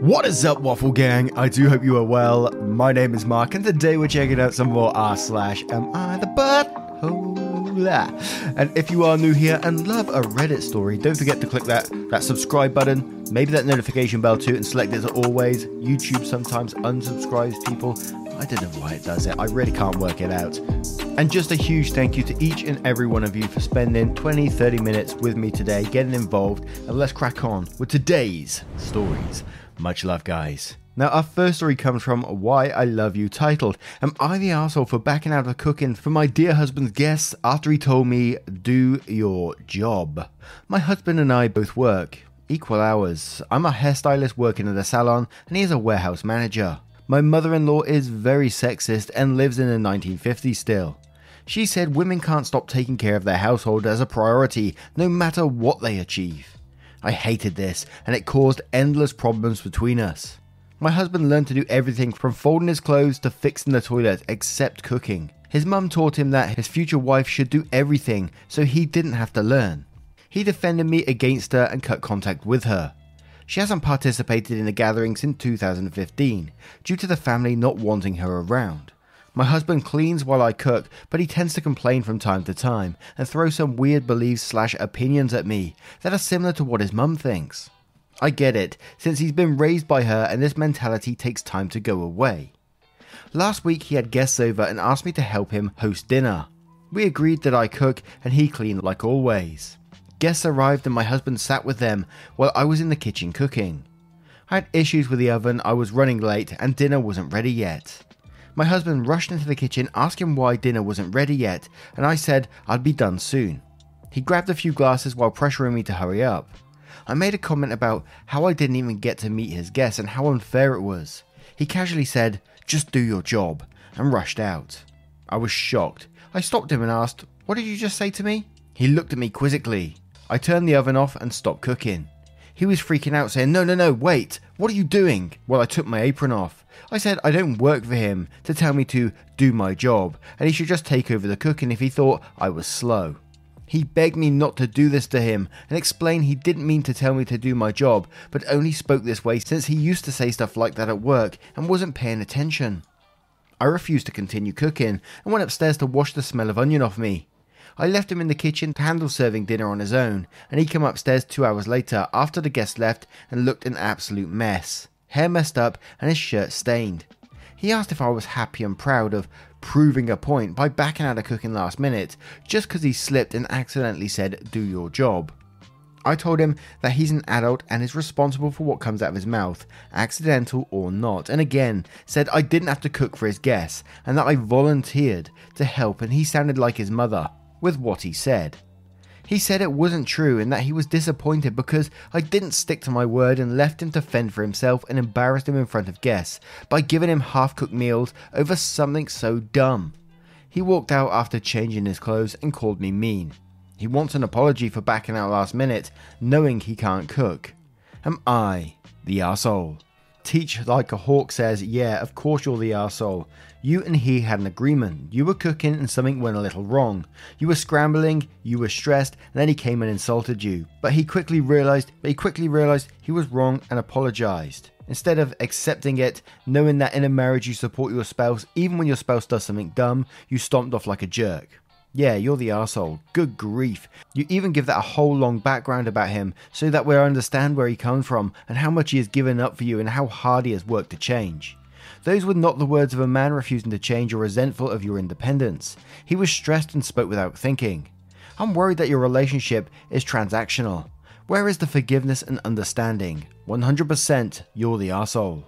What is up, Waffle Gang? I do hope you are well. My name is Mark, and today we're checking out some more r slash am I the butthole? And if you are new here and love a Reddit story, don't forget to click that that subscribe button, maybe that notification bell too, and select it as always. YouTube sometimes unsubscribes people. I don't know why it does it. I really can't work it out. And just a huge thank you to each and every one of you for spending 20, 30 minutes with me today, getting involved, and let's crack on with today's stories. Much love, guys. Now, our first story comes from Why I Love You, titled Am I the asshole for backing out of cooking for my dear husband's guests after he told me, Do your job? My husband and I both work, equal hours. I'm a hairstylist working at a salon, and he is a warehouse manager. My mother in law is very sexist and lives in the 1950s still. She said women can't stop taking care of their household as a priority, no matter what they achieve. I hated this, and it caused endless problems between us. My husband learned to do everything from folding his clothes to fixing the toilet except cooking. His mum taught him that his future wife should do everything so he didn't have to learn. He defended me against her and cut contact with her. She hasn't participated in the gathering since 2015 due to the family not wanting her around. My husband cleans while I cook, but he tends to complain from time to time and throw some weird beliefs slash opinions at me that are similar to what his mum thinks. I get it, since he's been raised by her and this mentality takes time to go away. Last week he had guests over and asked me to help him host dinner. We agreed that I cook and he clean like always. Guests arrived and my husband sat with them while I was in the kitchen cooking. I had issues with the oven, I was running late, and dinner wasn't ready yet. My husband rushed into the kitchen asking why dinner wasn't ready yet, and I said I'd be done soon. He grabbed a few glasses while pressuring me to hurry up. I made a comment about how I didn't even get to meet his guests and how unfair it was. He casually said, Just do your job, and rushed out. I was shocked. I stopped him and asked, What did you just say to me? He looked at me quizzically. I turned the oven off and stopped cooking. He was freaking out, saying, No, no, no, wait, what are you doing? Well, I took my apron off. I said I don't work for him to tell me to do my job, and he should just take over the cooking if he thought I was slow. He begged me not to do this to him and explained he didn't mean to tell me to do my job, but only spoke this way since he used to say stuff like that at work and wasn't paying attention. I refused to continue cooking and went upstairs to wash the smell of onion off me. I left him in the kitchen to handle serving dinner on his own, and he came upstairs two hours later after the guests left and looked an absolute mess. Hair messed up and his shirt stained. He asked if I was happy and proud of proving a point by backing out of cooking last minute just because he slipped and accidentally said, Do your job. I told him that he's an adult and is responsible for what comes out of his mouth, accidental or not, and again said I didn't have to cook for his guests and that I volunteered to help and he sounded like his mother with what he said. He said it wasn't true and that he was disappointed because I didn't stick to my word and left him to fend for himself and embarrassed him in front of guests by giving him half cooked meals over something so dumb. He walked out after changing his clothes and called me mean. He wants an apology for backing out last minute, knowing he can't cook. Am I the arsehole? Teach like a hawk says, Yeah, of course you're the arsehole. You and he had an agreement. You were cooking and something went a little wrong. You were scrambling, you were stressed, and then he came and insulted you. But he quickly realized, but he quickly realized he was wrong and apologized. Instead of accepting it, knowing that in a marriage you support your spouse, even when your spouse does something dumb, you stomped off like a jerk. Yeah, you're the asshole. Good grief. You even give that a whole long background about him so that we understand where he comes from and how much he has given up for you and how hard he has worked to change. Those were not the words of a man refusing to change or resentful of your independence. He was stressed and spoke without thinking. I'm worried that your relationship is transactional. Where is the forgiveness and understanding? 100% you're the asshole.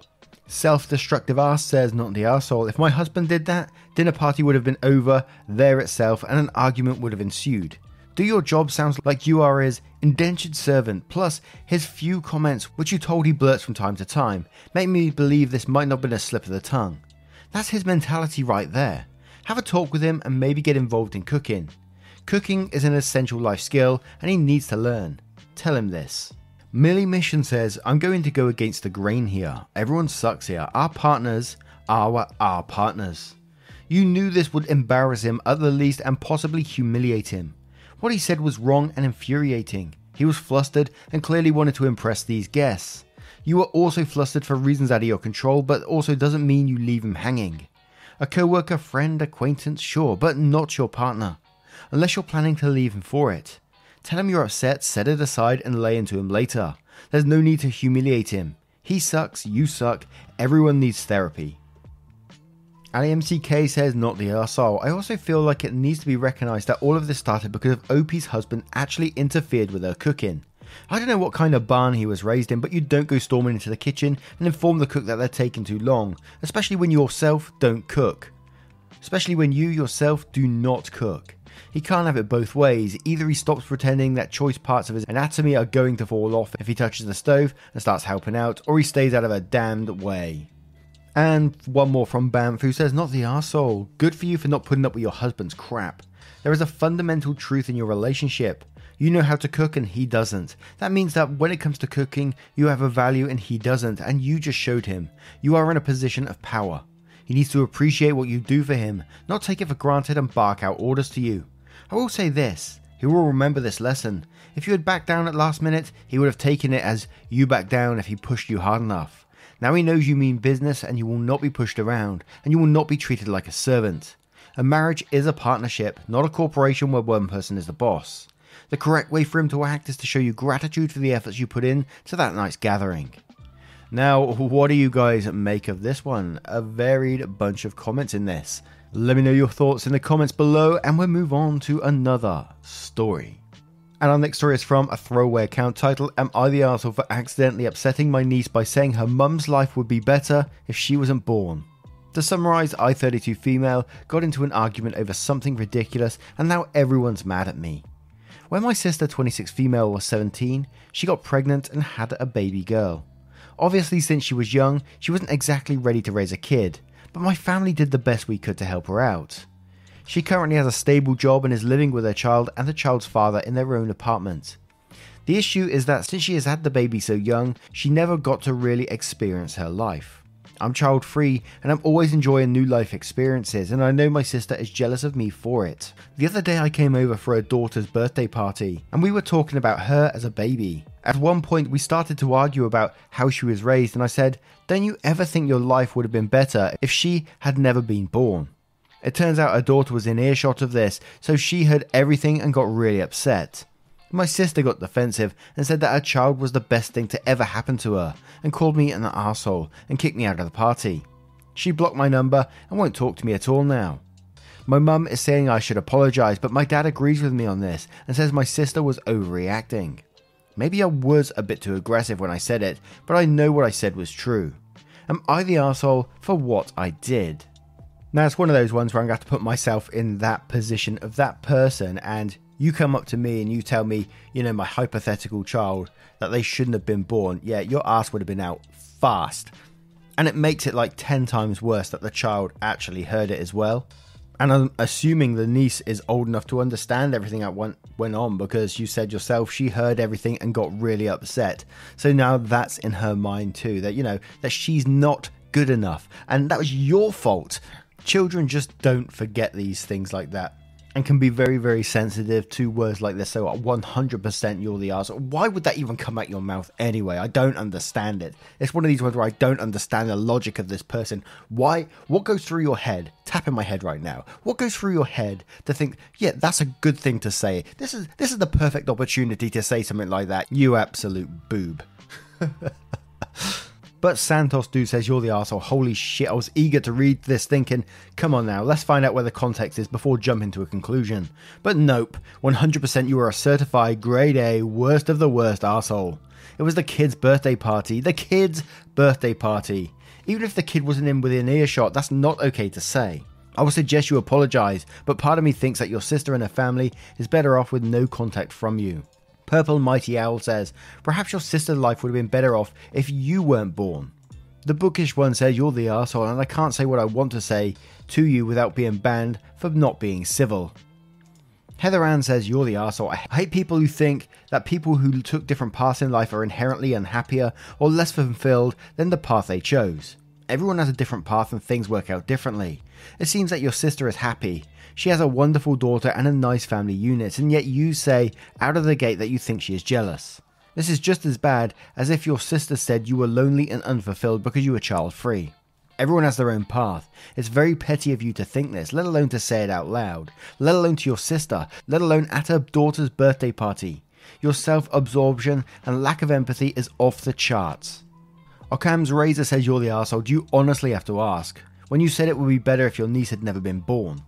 Self destructive ass says, not the asshole. If my husband did that, dinner party would have been over there itself and an argument would have ensued. Do your job sounds like you are his indentured servant, plus his few comments which you told he blurts from time to time make me believe this might not have been a slip of the tongue. That's his mentality right there. Have a talk with him and maybe get involved in cooking. Cooking is an essential life skill and he needs to learn. Tell him this. Millie Mission says, I'm going to go against the grain here. Everyone sucks here. Our partners are our partners. You knew this would embarrass him at the least and possibly humiliate him. What he said was wrong and infuriating. He was flustered and clearly wanted to impress these guests. You were also flustered for reasons out of your control, but also doesn't mean you leave him hanging. A co worker, friend, acquaintance, sure, but not your partner. Unless you're planning to leave him for it. Tell him you're upset, set it aside, and lay into him later. There's no need to humiliate him. He sucks, you suck, everyone needs therapy. AliMCK says not the arsehole. I also feel like it needs to be recognised that all of this started because of OP's husband actually interfered with her cooking. I don't know what kind of barn he was raised in, but you don't go storming into the kitchen and inform the cook that they're taking too long, especially when you yourself don't cook. Especially when you yourself do not cook. He can't have it both ways. Either he stops pretending that choice parts of his anatomy are going to fall off if he touches the stove and starts helping out, or he stays out of a damned way. And one more from Banff who says, Not the arsehole. Good for you for not putting up with your husband's crap. There is a fundamental truth in your relationship. You know how to cook and he doesn't. That means that when it comes to cooking, you have a value and he doesn't, and you just showed him. You are in a position of power. He needs to appreciate what you do for him, not take it for granted and bark out orders to you. I will say this he will remember this lesson. If you had backed down at last minute, he would have taken it as you backed down if he pushed you hard enough. Now he knows you mean business and you will not be pushed around, and you will not be treated like a servant. A marriage is a partnership, not a corporation where one person is the boss. The correct way for him to act is to show you gratitude for the efforts you put in to that night's gathering. Now, what do you guys make of this one? A varied bunch of comments in this. Let me know your thoughts in the comments below, and we'll move on to another story. And our next story is from a throwaway account titled Am I the Arsehole for accidentally upsetting my niece by saying her mum's life would be better if she wasn't born? To summarise, I 32 female got into an argument over something ridiculous and now everyone's mad at me. When my sister 26 female was 17, she got pregnant and had a baby girl. Obviously, since she was young, she wasn't exactly ready to raise a kid, but my family did the best we could to help her out. She currently has a stable job and is living with her child and the child's father in their own apartment. The issue is that since she has had the baby so young, she never got to really experience her life. I'm child free and I'm always enjoying new life experiences, and I know my sister is jealous of me for it. The other day, I came over for her daughter's birthday party, and we were talking about her as a baby. At one point, we started to argue about how she was raised, and I said, Don't you ever think your life would have been better if she had never been born? It turns out her daughter was in earshot of this, so she heard everything and got really upset. My sister got defensive and said that her child was the best thing to ever happen to her, and called me an asshole and kicked me out of the party. She blocked my number and won't talk to me at all now. My mum is saying I should apologise, but my dad agrees with me on this and says my sister was overreacting. Maybe I was a bit too aggressive when I said it, but I know what I said was true. Am I the asshole for what I did? Now, it's one of those ones where I'm going to have to put myself in that position of that person, and you come up to me and you tell me, you know, my hypothetical child, that they shouldn't have been born. Yeah, your ass would have been out fast. And it makes it like 10 times worse that the child actually heard it as well. And I'm assuming the niece is old enough to understand everything that went, went on because you said yourself she heard everything and got really upset. So now that's in her mind too that, you know, that she's not good enough. And that was your fault children just don't forget these things like that and can be very, very sensitive to words like this. So, uh, 100% you're the ass. Why would that even come out your mouth anyway? I don't understand it. It's one of these ones where I don't understand the logic of this person. Why? What goes through your head? Tap in my head right now. What goes through your head to think, yeah, that's a good thing to say. This is this is the perfect opportunity to say something like that. You absolute boob. But Santos Dude says you're the arsehole. Holy shit, I was eager to read this thinking, come on now, let's find out where the context is before jumping to a conclusion. But nope, 100% you are a certified grade A, worst of the worst arsehole. It was the kid's birthday party. The kid's birthday party. Even if the kid wasn't in within earshot, that's not okay to say. I would suggest you apologize, but part of me thinks that your sister and her family is better off with no contact from you. Purple Mighty Owl says, Perhaps your sister's life would have been better off if you weren't born. The bookish one says, You're the asshole, and I can't say what I want to say to you without being banned for not being civil. Heather Ann says, You're the asshole. I hate people who think that people who took different paths in life are inherently unhappier or less fulfilled than the path they chose. Everyone has a different path and things work out differently. It seems that your sister is happy. She has a wonderful daughter and a nice family unit, and yet you say out of the gate that you think she is jealous. This is just as bad as if your sister said you were lonely and unfulfilled because you were child free. Everyone has their own path. It's very petty of you to think this, let alone to say it out loud, let alone to your sister, let alone at her daughter's birthday party. Your self absorption and lack of empathy is off the charts. Occam's razor says you're the asshole. Do you honestly have to ask? When you said it would be better if your niece had never been born.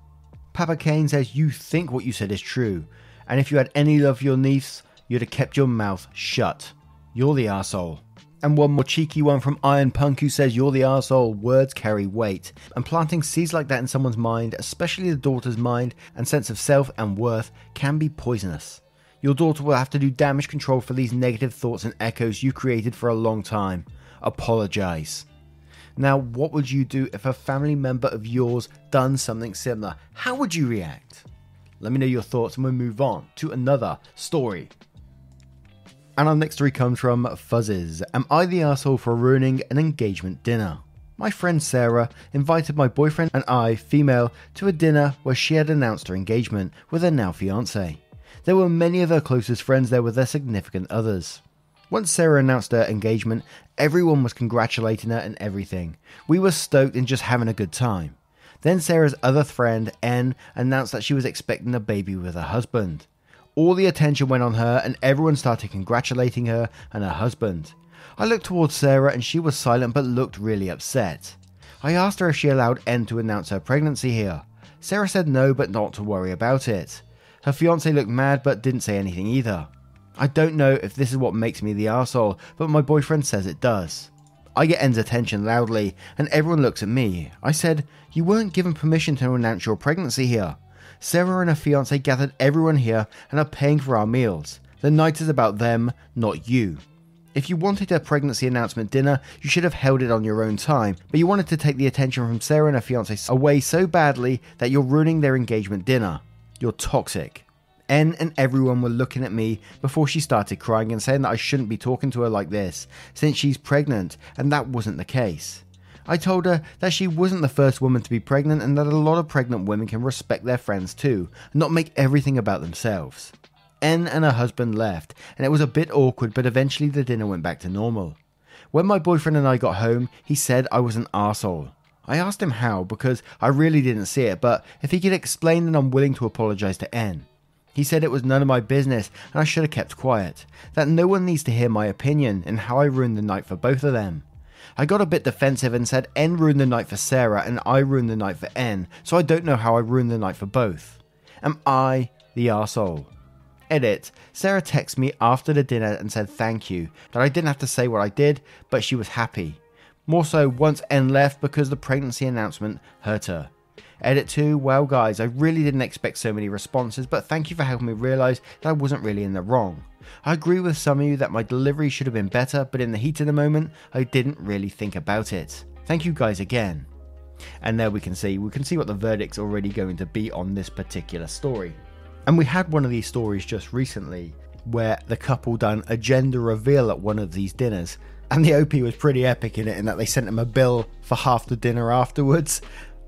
Papa Kane says you think what you said is true, and if you had any love for your niece, you'd have kept your mouth shut. You're the asshole. And one more cheeky one from Iron Punk who says, You're the asshole, words carry weight. And planting seeds like that in someone's mind, especially the daughter's mind and sense of self and worth, can be poisonous. Your daughter will have to do damage control for these negative thoughts and echoes you created for a long time. Apologize. Now, what would you do if a family member of yours done something similar? How would you react? Let me know your thoughts and we'll move on to another story. And our next story comes from Fuzzes. Am I the asshole for ruining an engagement dinner? My friend Sarah invited my boyfriend and I, female, to a dinner where she had announced her engagement with her now fiance. There were many of her closest friends there with their significant others. Once Sarah announced her engagement, everyone was congratulating her and everything. We were stoked and just having a good time. Then Sarah's other friend, N, announced that she was expecting a baby with her husband. All the attention went on her, and everyone started congratulating her and her husband. I looked towards Sarah, and she was silent but looked really upset. I asked her if she allowed N to announce her pregnancy here. Sarah said no, but not to worry about it. Her fiance looked mad but didn't say anything either. I don't know if this is what makes me the asshole, but my boyfriend says it does. I get N's attention loudly, and everyone looks at me. I said, You weren't given permission to announce your pregnancy here. Sarah and her fiance gathered everyone here and are paying for our meals. The night is about them, not you. If you wanted a pregnancy announcement dinner, you should have held it on your own time, but you wanted to take the attention from Sarah and her fiance away so badly that you're ruining their engagement dinner. You're toxic. N and everyone were looking at me before she started crying and saying that I shouldn't be talking to her like this, since she's pregnant, and that wasn't the case. I told her that she wasn't the first woman to be pregnant and that a lot of pregnant women can respect their friends too, and not make everything about themselves. N and her husband left, and it was a bit awkward, but eventually the dinner went back to normal. When my boyfriend and I got home, he said I was an arsehole. I asked him how because I really didn't see it, but if he could explain, then I'm willing to apologize to N. He said it was none of my business and I should have kept quiet, that no one needs to hear my opinion and how I ruined the night for both of them. I got a bit defensive and said N ruined the night for Sarah and I ruined the night for N, so I don't know how I ruined the night for both. Am I the arsehole? Edit. Sarah texted me after the dinner and said thank you, that I didn't have to say what I did, but she was happy. More so once N left because the pregnancy announcement hurt her. Edit 2, well guys, I really didn't expect so many responses, but thank you for helping me realise that I wasn't really in the wrong. I agree with some of you that my delivery should have been better, but in the heat of the moment, I didn't really think about it. Thank you guys again. And there we can see, we can see what the verdict's already going to be on this particular story. And we had one of these stories just recently where the couple done a gender reveal at one of these dinners. And the OP was pretty epic in it in that they sent him a bill for half the dinner afterwards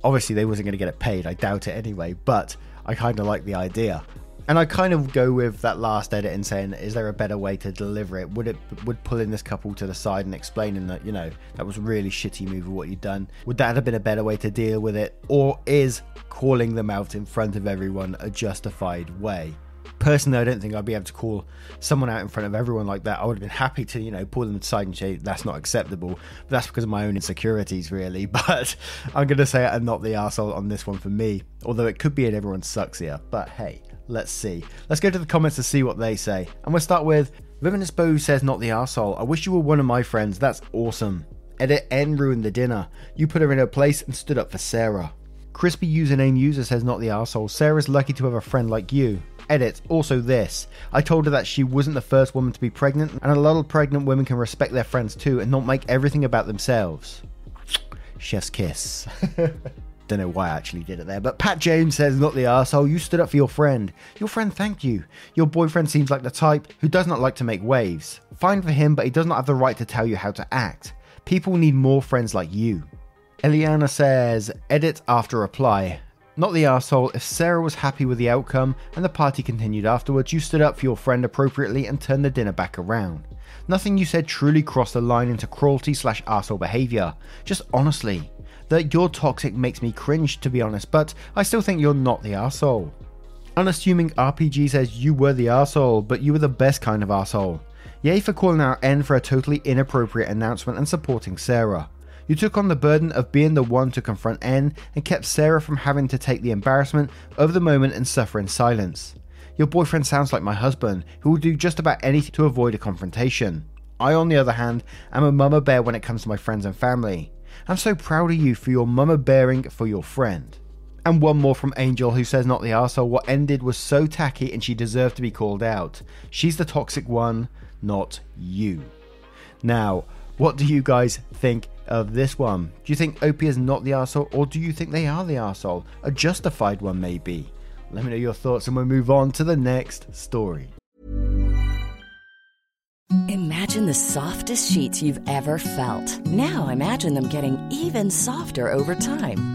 obviously they wasn't going to get it paid. I doubt it anyway, but I kind of like the idea. And I kind of go with that last edit and saying, is there a better way to deliver it? Would it would pulling this couple to the side and explaining that you know that was really shitty move of what you'd done? Would that have been a better way to deal with it, or is calling them out in front of everyone a justified way? Personally, I don't think I'd be able to call someone out in front of everyone like that. I would have been happy to, you know, pull them aside and say that's not acceptable. But that's because of my own insecurities, really. But I'm going to say I'm not the asshole on this one for me. Although it could be and everyone sucks here. But hey, let's see. Let's go to the comments to see what they say. And we'll start with Viminous Bow says, Not the asshole. I wish you were one of my friends. That's awesome. Edit N ruined the dinner. You put her in her place and stood up for Sarah. Crispy username user says not the arsehole. Sarah's lucky to have a friend like you. Edit. Also this. I told her that she wasn't the first woman to be pregnant, and a lot of pregnant women can respect their friends too and not make everything about themselves. Chef's kiss. Don't know why I actually did it there, but Pat James says, Not the arsehole, you stood up for your friend. Your friend thanked you. Your boyfriend seems like the type who does not like to make waves. Fine for him, but he does not have the right to tell you how to act. People need more friends like you. Eliana says, Edit after reply. Not the arsehole, if Sarah was happy with the outcome and the party continued afterwards, you stood up for your friend appropriately and turned the dinner back around. Nothing you said truly crossed the line into cruelty slash arsehole behaviour. Just honestly, that you're toxic makes me cringe to be honest, but I still think you're not the asshole. Unassuming RPG says you were the asshole, but you were the best kind of asshole. Yay for calling out N for a totally inappropriate announcement and supporting Sarah. You took on the burden of being the one to confront N and kept Sarah from having to take the embarrassment of the moment and suffer in silence. Your boyfriend sounds like my husband, who will do just about anything to avoid a confrontation. I, on the other hand, am a mama bear when it comes to my friends and family. I'm so proud of you for your mama bearing for your friend. And one more from Angel who says, Not the arsehole, what ended was so tacky and she deserved to be called out. She's the toxic one, not you. Now, what do you guys think of this one? Do you think OP is not the arsehole, or do you think they are the arsehole? A justified one, maybe? Let me know your thoughts and we'll move on to the next story. Imagine the softest sheets you've ever felt. Now imagine them getting even softer over time.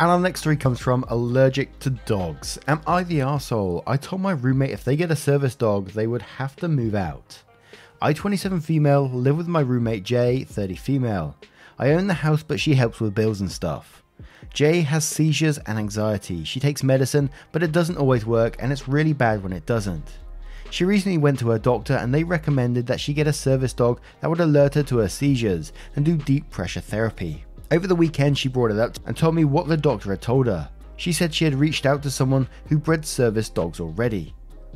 And our next story comes from Allergic to Dogs. Am I the arsehole? I told my roommate if they get a service dog, they would have to move out. I, 27 female, live with my roommate Jay, 30 female. I own the house, but she helps with bills and stuff. Jay has seizures and anxiety. She takes medicine, but it doesn't always work, and it's really bad when it doesn't. She recently went to her doctor and they recommended that she get a service dog that would alert her to her seizures and do deep pressure therapy. Over the weekend, she brought it up and told me what the doctor had told her. She said she had reached out to someone who bred service dogs already.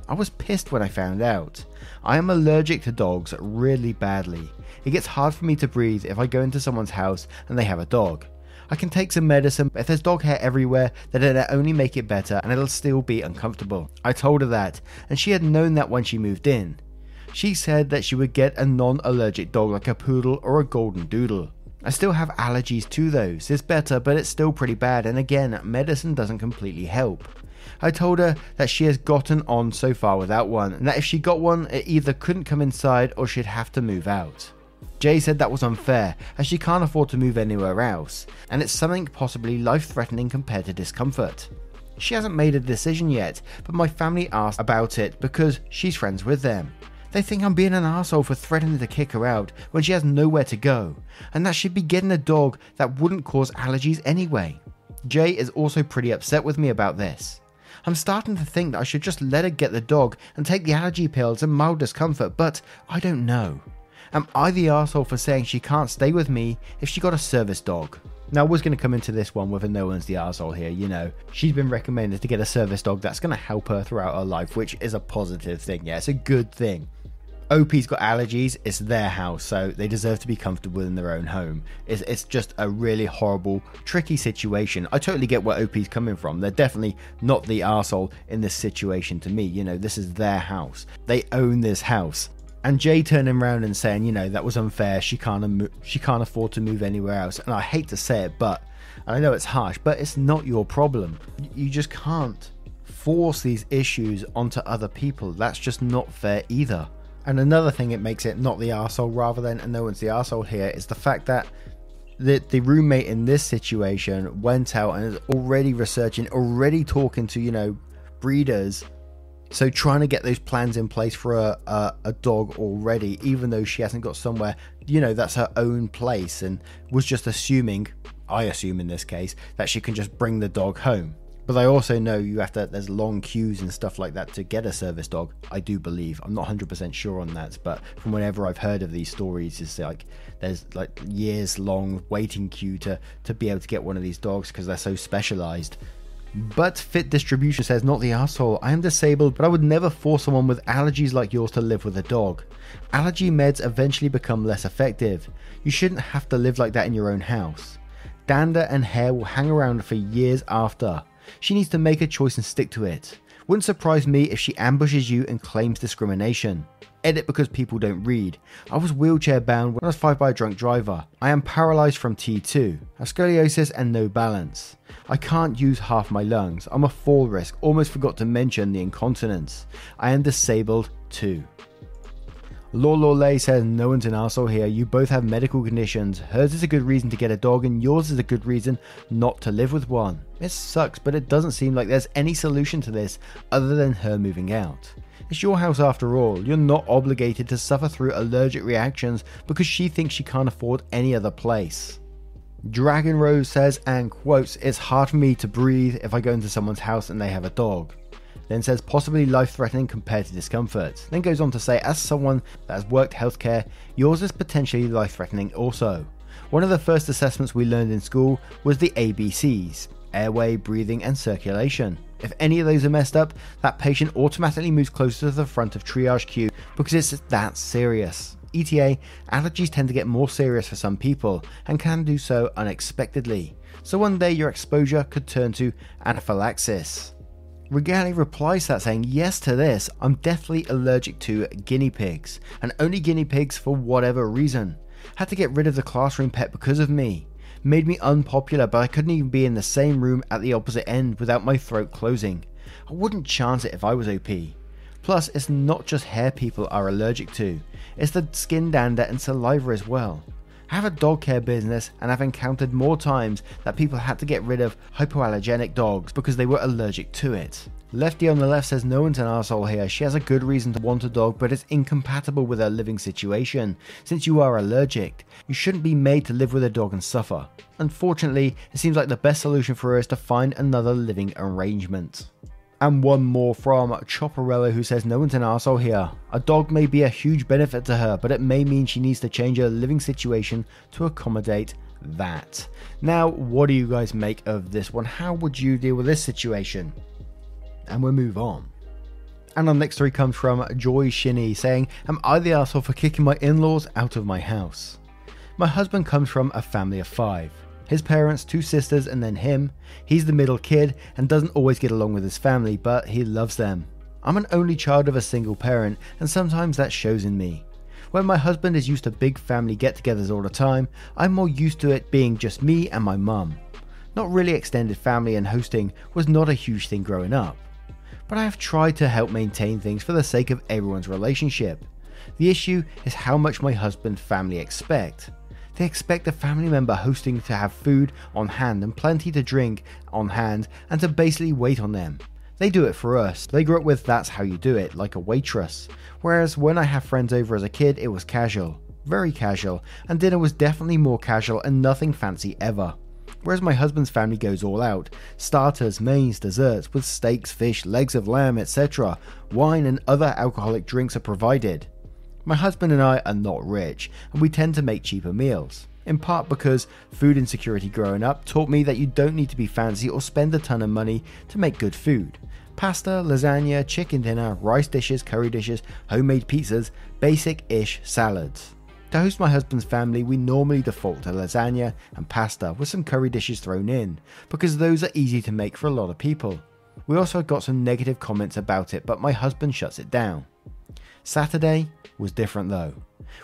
I was pissed when I found out. I am allergic to dogs really badly. It gets hard for me to breathe if I go into someone's house and they have a dog. I can take some medicine, but if there's dog hair everywhere, then it'll only make it better and it'll still be uncomfortable. I told her that, and she had known that when she moved in. She said that she would get a non allergic dog like a poodle or a golden doodle. I still have allergies to those. It's better, but it's still pretty bad, and again, medicine doesn't completely help. I told her that she has gotten on so far without one, and that if she got one, it either couldn't come inside or she'd have to move out. Jay said that was unfair, as she can't afford to move anywhere else, and it's something possibly life threatening compared to discomfort. She hasn't made a decision yet, but my family asked about it because she's friends with them. They think I'm being an asshole for threatening to kick her out when she has nowhere to go, and that she'd be getting a dog that wouldn't cause allergies anyway. Jay is also pretty upset with me about this. I'm starting to think that I should just let her get the dog and take the allergy pills and mild discomfort, but I don't know. Am I the asshole for saying she can't stay with me if she got a service dog? Now, I was going to come into this one with a no one's the asshole here, you know. She's been recommended to get a service dog that's going to help her throughout her life, which is a positive thing. Yeah, it's a good thing. OP's got allergies, it's their house, so they deserve to be comfortable in their own home. It's, it's just a really horrible, tricky situation. I totally get where OP's coming from. They're definitely not the asshole in this situation to me. You know, this is their house, they own this house. And Jay turning around and saying, you know, that was unfair. She can't she can't afford to move anywhere else. And I hate to say it, but And I know it's harsh, but it's not your problem. You just can't force these issues onto other people. That's just not fair either. And another thing it makes it not the asshole rather than and no one's the asshole here is the fact that the the roommate in this situation went out and is already researching, already talking to you know breeders. So trying to get those plans in place for a, a, a dog already, even though she hasn't got somewhere, you know, that's her own place, and was just assuming, I assume in this case, that she can just bring the dog home. But I also know you have to, there's long queues and stuff like that to get a service dog. I do believe. I'm not 100% sure on that, but from whenever I've heard of these stories, it's like there's like years long waiting queue to, to be able to get one of these dogs because they're so specialized. But Fit Distribution says, not the asshole. I am disabled, but I would never force someone with allergies like yours to live with a dog. Allergy meds eventually become less effective. You shouldn't have to live like that in your own house. Dander and hair will hang around for years after. She needs to make a choice and stick to it. Wouldn't surprise me if she ambushes you and claims discrimination. Edit because people don't read. I was wheelchair bound when I was fired by a drunk driver. I am paralysed from T2, have scoliosis and no balance. I can't use half my lungs. I'm a fall risk. Almost forgot to mention the incontinence. I am disabled too. Lay says, No one's an asshole here. You both have medical conditions. Hers is a good reason to get a dog, and yours is a good reason not to live with one. It sucks, but it doesn't seem like there's any solution to this other than her moving out. It's your house after all. You're not obligated to suffer through allergic reactions because she thinks she can't afford any other place. Dragon Rose says, and quotes, It's hard for me to breathe if I go into someone's house and they have a dog then says possibly life threatening compared to discomfort. Then goes on to say, as someone that has worked healthcare, yours is potentially life threatening also. One of the first assessments we learned in school was the ABCs airway, breathing, and circulation. If any of those are messed up, that patient automatically moves closer to the front of triage queue because it's that serious. ETA, allergies tend to get more serious for some people and can do so unexpectedly. So one day your exposure could turn to anaphylaxis. Regali replies that saying, Yes to this, I'm deathly allergic to guinea pigs, and only guinea pigs for whatever reason. Had to get rid of the classroom pet because of me. Made me unpopular, but I couldn't even be in the same room at the opposite end without my throat closing. I wouldn't chance it if I was OP. Plus, it's not just hair people are allergic to, it's the skin dander and saliva as well. I have a dog care business and I've encountered more times that people had to get rid of hypoallergenic dogs because they were allergic to it. Lefty on the left says no one's an asshole here. She has a good reason to want a dog, but it's incompatible with her living situation. Since you are allergic, you shouldn't be made to live with a dog and suffer. Unfortunately, it seems like the best solution for her is to find another living arrangement. And one more from Chopperella who says, No one's an asshole here. A dog may be a huge benefit to her, but it may mean she needs to change her living situation to accommodate that. Now, what do you guys make of this one? How would you deal with this situation? And we'll move on. And our next story comes from Joy Shinny saying, Am I the asshole for kicking my in laws out of my house? My husband comes from a family of five his parents, two sisters, and then him. He's the middle kid and doesn't always get along with his family, but he loves them. I'm an only child of a single parent, and sometimes that shows in me. When my husband is used to big family get togethers all the time, I'm more used to it being just me and my mum. Not really extended family and hosting was not a huge thing growing up. But I have tried to help maintain things for the sake of everyone's relationship. The issue is how much my husband family expect. They expect a family member hosting to have food on hand and plenty to drink on hand and to basically wait on them. They do it for us. They grew up with that's how you do it, like a waitress. Whereas when I have friends over as a kid, it was casual. Very casual, and dinner was definitely more casual and nothing fancy ever. Whereas my husband's family goes all out starters, mains, desserts, with steaks, fish, legs of lamb, etc. Wine and other alcoholic drinks are provided. My husband and I are not rich, and we tend to make cheaper meals. In part because food insecurity growing up taught me that you don't need to be fancy or spend a ton of money to make good food. Pasta, lasagna, chicken dinner, rice dishes, curry dishes, homemade pizzas, basic ish salads. To host my husband's family, we normally default to lasagna and pasta with some curry dishes thrown in, because those are easy to make for a lot of people. We also got some negative comments about it, but my husband shuts it down. Saturday was different though.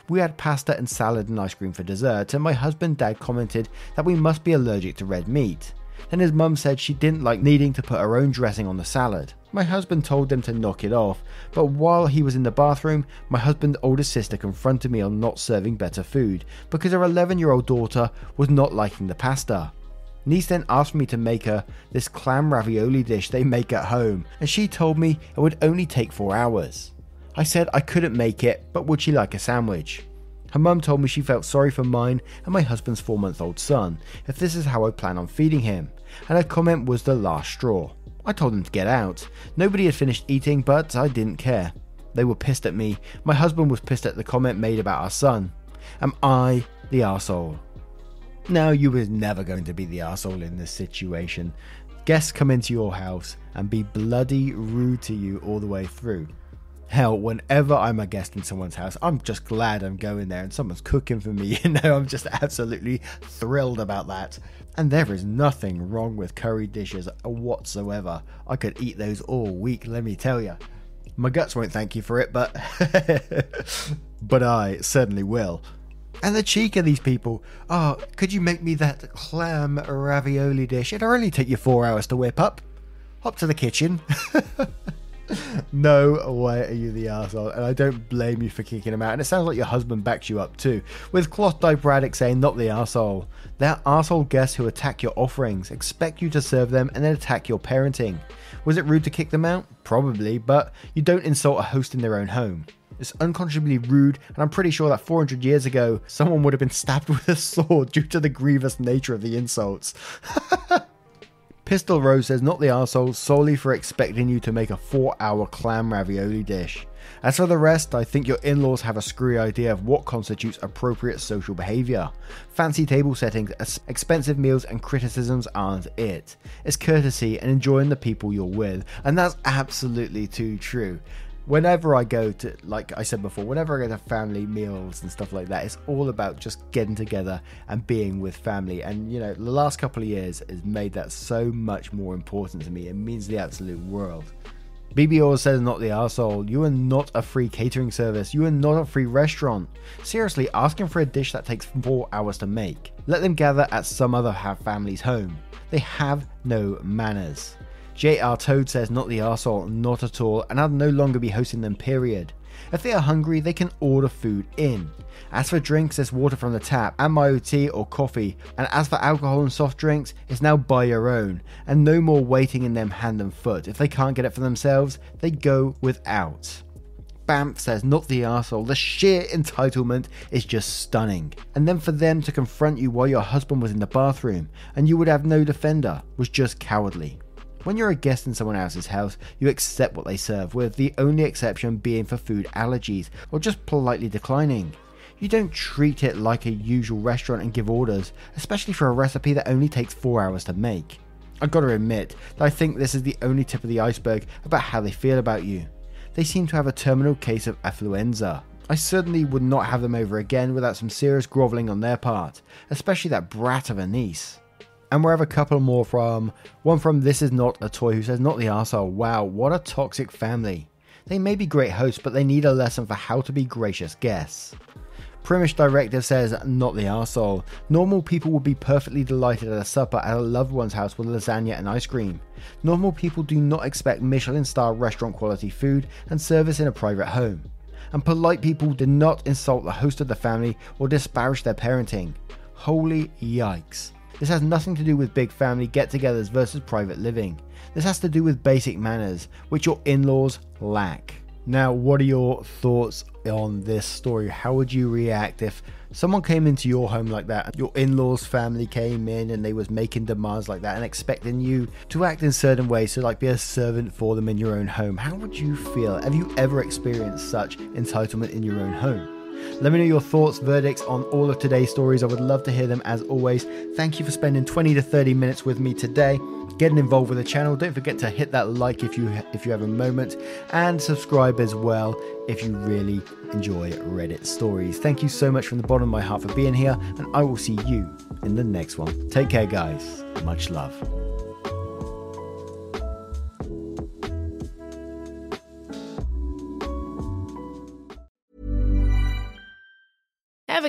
We had pasta and salad and ice cream for dessert, and my husband dad commented that we must be allergic to red meat. Then his mum said she didn't like needing to put her own dressing on the salad. My husband told them to knock it off, but while he was in the bathroom, my husband's older sister confronted me on not serving better food because her 11 year old daughter was not liking the pasta. Niece then asked me to make her this clam ravioli dish they make at home, and she told me it would only take four hours. I said I couldn't make it, but would she like a sandwich? Her mum told me she felt sorry for mine and my husband's four month old son, if this is how I plan on feeding him, and her comment was the last straw. I told them to get out. Nobody had finished eating, but I didn't care. They were pissed at me. My husband was pissed at the comment made about our son. Am I the arsehole? Now, you was never going to be the asshole in this situation. Guests come into your house and be bloody rude to you all the way through. Hell, whenever I'm a guest in someone's house, I'm just glad I'm going there and someone's cooking for me. You know, I'm just absolutely thrilled about that. And there is nothing wrong with curry dishes whatsoever. I could eat those all week, let me tell you. My guts won't thank you for it, but but I certainly will. And the cheek of these people. Oh, could you make me that clam ravioli dish? It'll only take you four hours to whip up. Hop to the kitchen. no way are you the asshole, and I don't blame you for kicking him out. And it sounds like your husband backs you up too, with Cloth Diaper Addict saying, "Not the asshole." They're asshole guests who attack your offerings, expect you to serve them, and then attack your parenting. Was it rude to kick them out? Probably, but you don't insult a host in their own home. It's unconscionably rude, and I'm pretty sure that 400 years ago, someone would have been stabbed with a sword due to the grievous nature of the insults. Pistol Rose says, not the arsehole, solely for expecting you to make a 4 hour clam ravioli dish. As for the rest, I think your in laws have a screwy idea of what constitutes appropriate social behaviour. Fancy table settings, expensive meals, and criticisms aren't it. It's courtesy and enjoying the people you're with, and that's absolutely too true whenever I go to, like I said before, whenever I go to family meals and stuff like that, it's all about just getting together and being with family. And you know, the last couple of years has made that so much more important to me. It means the absolute world. BBO says, not the asshole. You are not a free catering service. You are not a free restaurant. Seriously, asking for a dish that takes four hours to make. Let them gather at some other half family's home. They have no manners. JR Toad says, not the arsehole, not at all, and I'll no longer be hosting them, period. If they are hungry, they can order food in. As for drinks, there's water from the tap, and my tea or coffee. And as for alcohol and soft drinks, it's now buy your own, and no more waiting in them hand and foot. If they can't get it for themselves, they go without. Bamf says, not the arsehole, the sheer entitlement is just stunning. And then for them to confront you while your husband was in the bathroom, and you would have no defender, was just cowardly. When you're a guest in someone else's house, you accept what they serve, with the only exception being for food allergies or just politely declining. You don't treat it like a usual restaurant and give orders, especially for a recipe that only takes 4 hours to make. I've got to admit that I think this is the only tip of the iceberg about how they feel about you. They seem to have a terminal case of affluenza. I certainly would not have them over again without some serious grovelling on their part, especially that brat of a niece. And we have a couple more from one from This Is Not a Toy who says, Not the arsehole. Wow, what a toxic family. They may be great hosts, but they need a lesson for how to be gracious guests. Primish Director says, Not the arsehole. Normal people would be perfectly delighted at a supper at a loved one's house with lasagna and ice cream. Normal people do not expect Michelin star restaurant quality food and service in a private home. And polite people did not insult the host of the family or disparage their parenting. Holy yikes. This has nothing to do with big family get togethers versus private living. This has to do with basic manners, which your in laws lack. Now, what are your thoughts on this story? How would you react if someone came into your home like that, your in-laws family came in and they was making demands like that and expecting you to act in certain ways to like be a servant for them in your own home? How would you feel? Have you ever experienced such entitlement in your own home? Let me know your thoughts, verdicts on all of today's stories. I would love to hear them as always. Thank you for spending 20 to 30 minutes with me today. Getting involved with the channel. Don't forget to hit that like if you if you have a moment and subscribe as well if you really enjoy Reddit stories. Thank you so much from the bottom of my heart for being here and I will see you in the next one. Take care guys. Much love.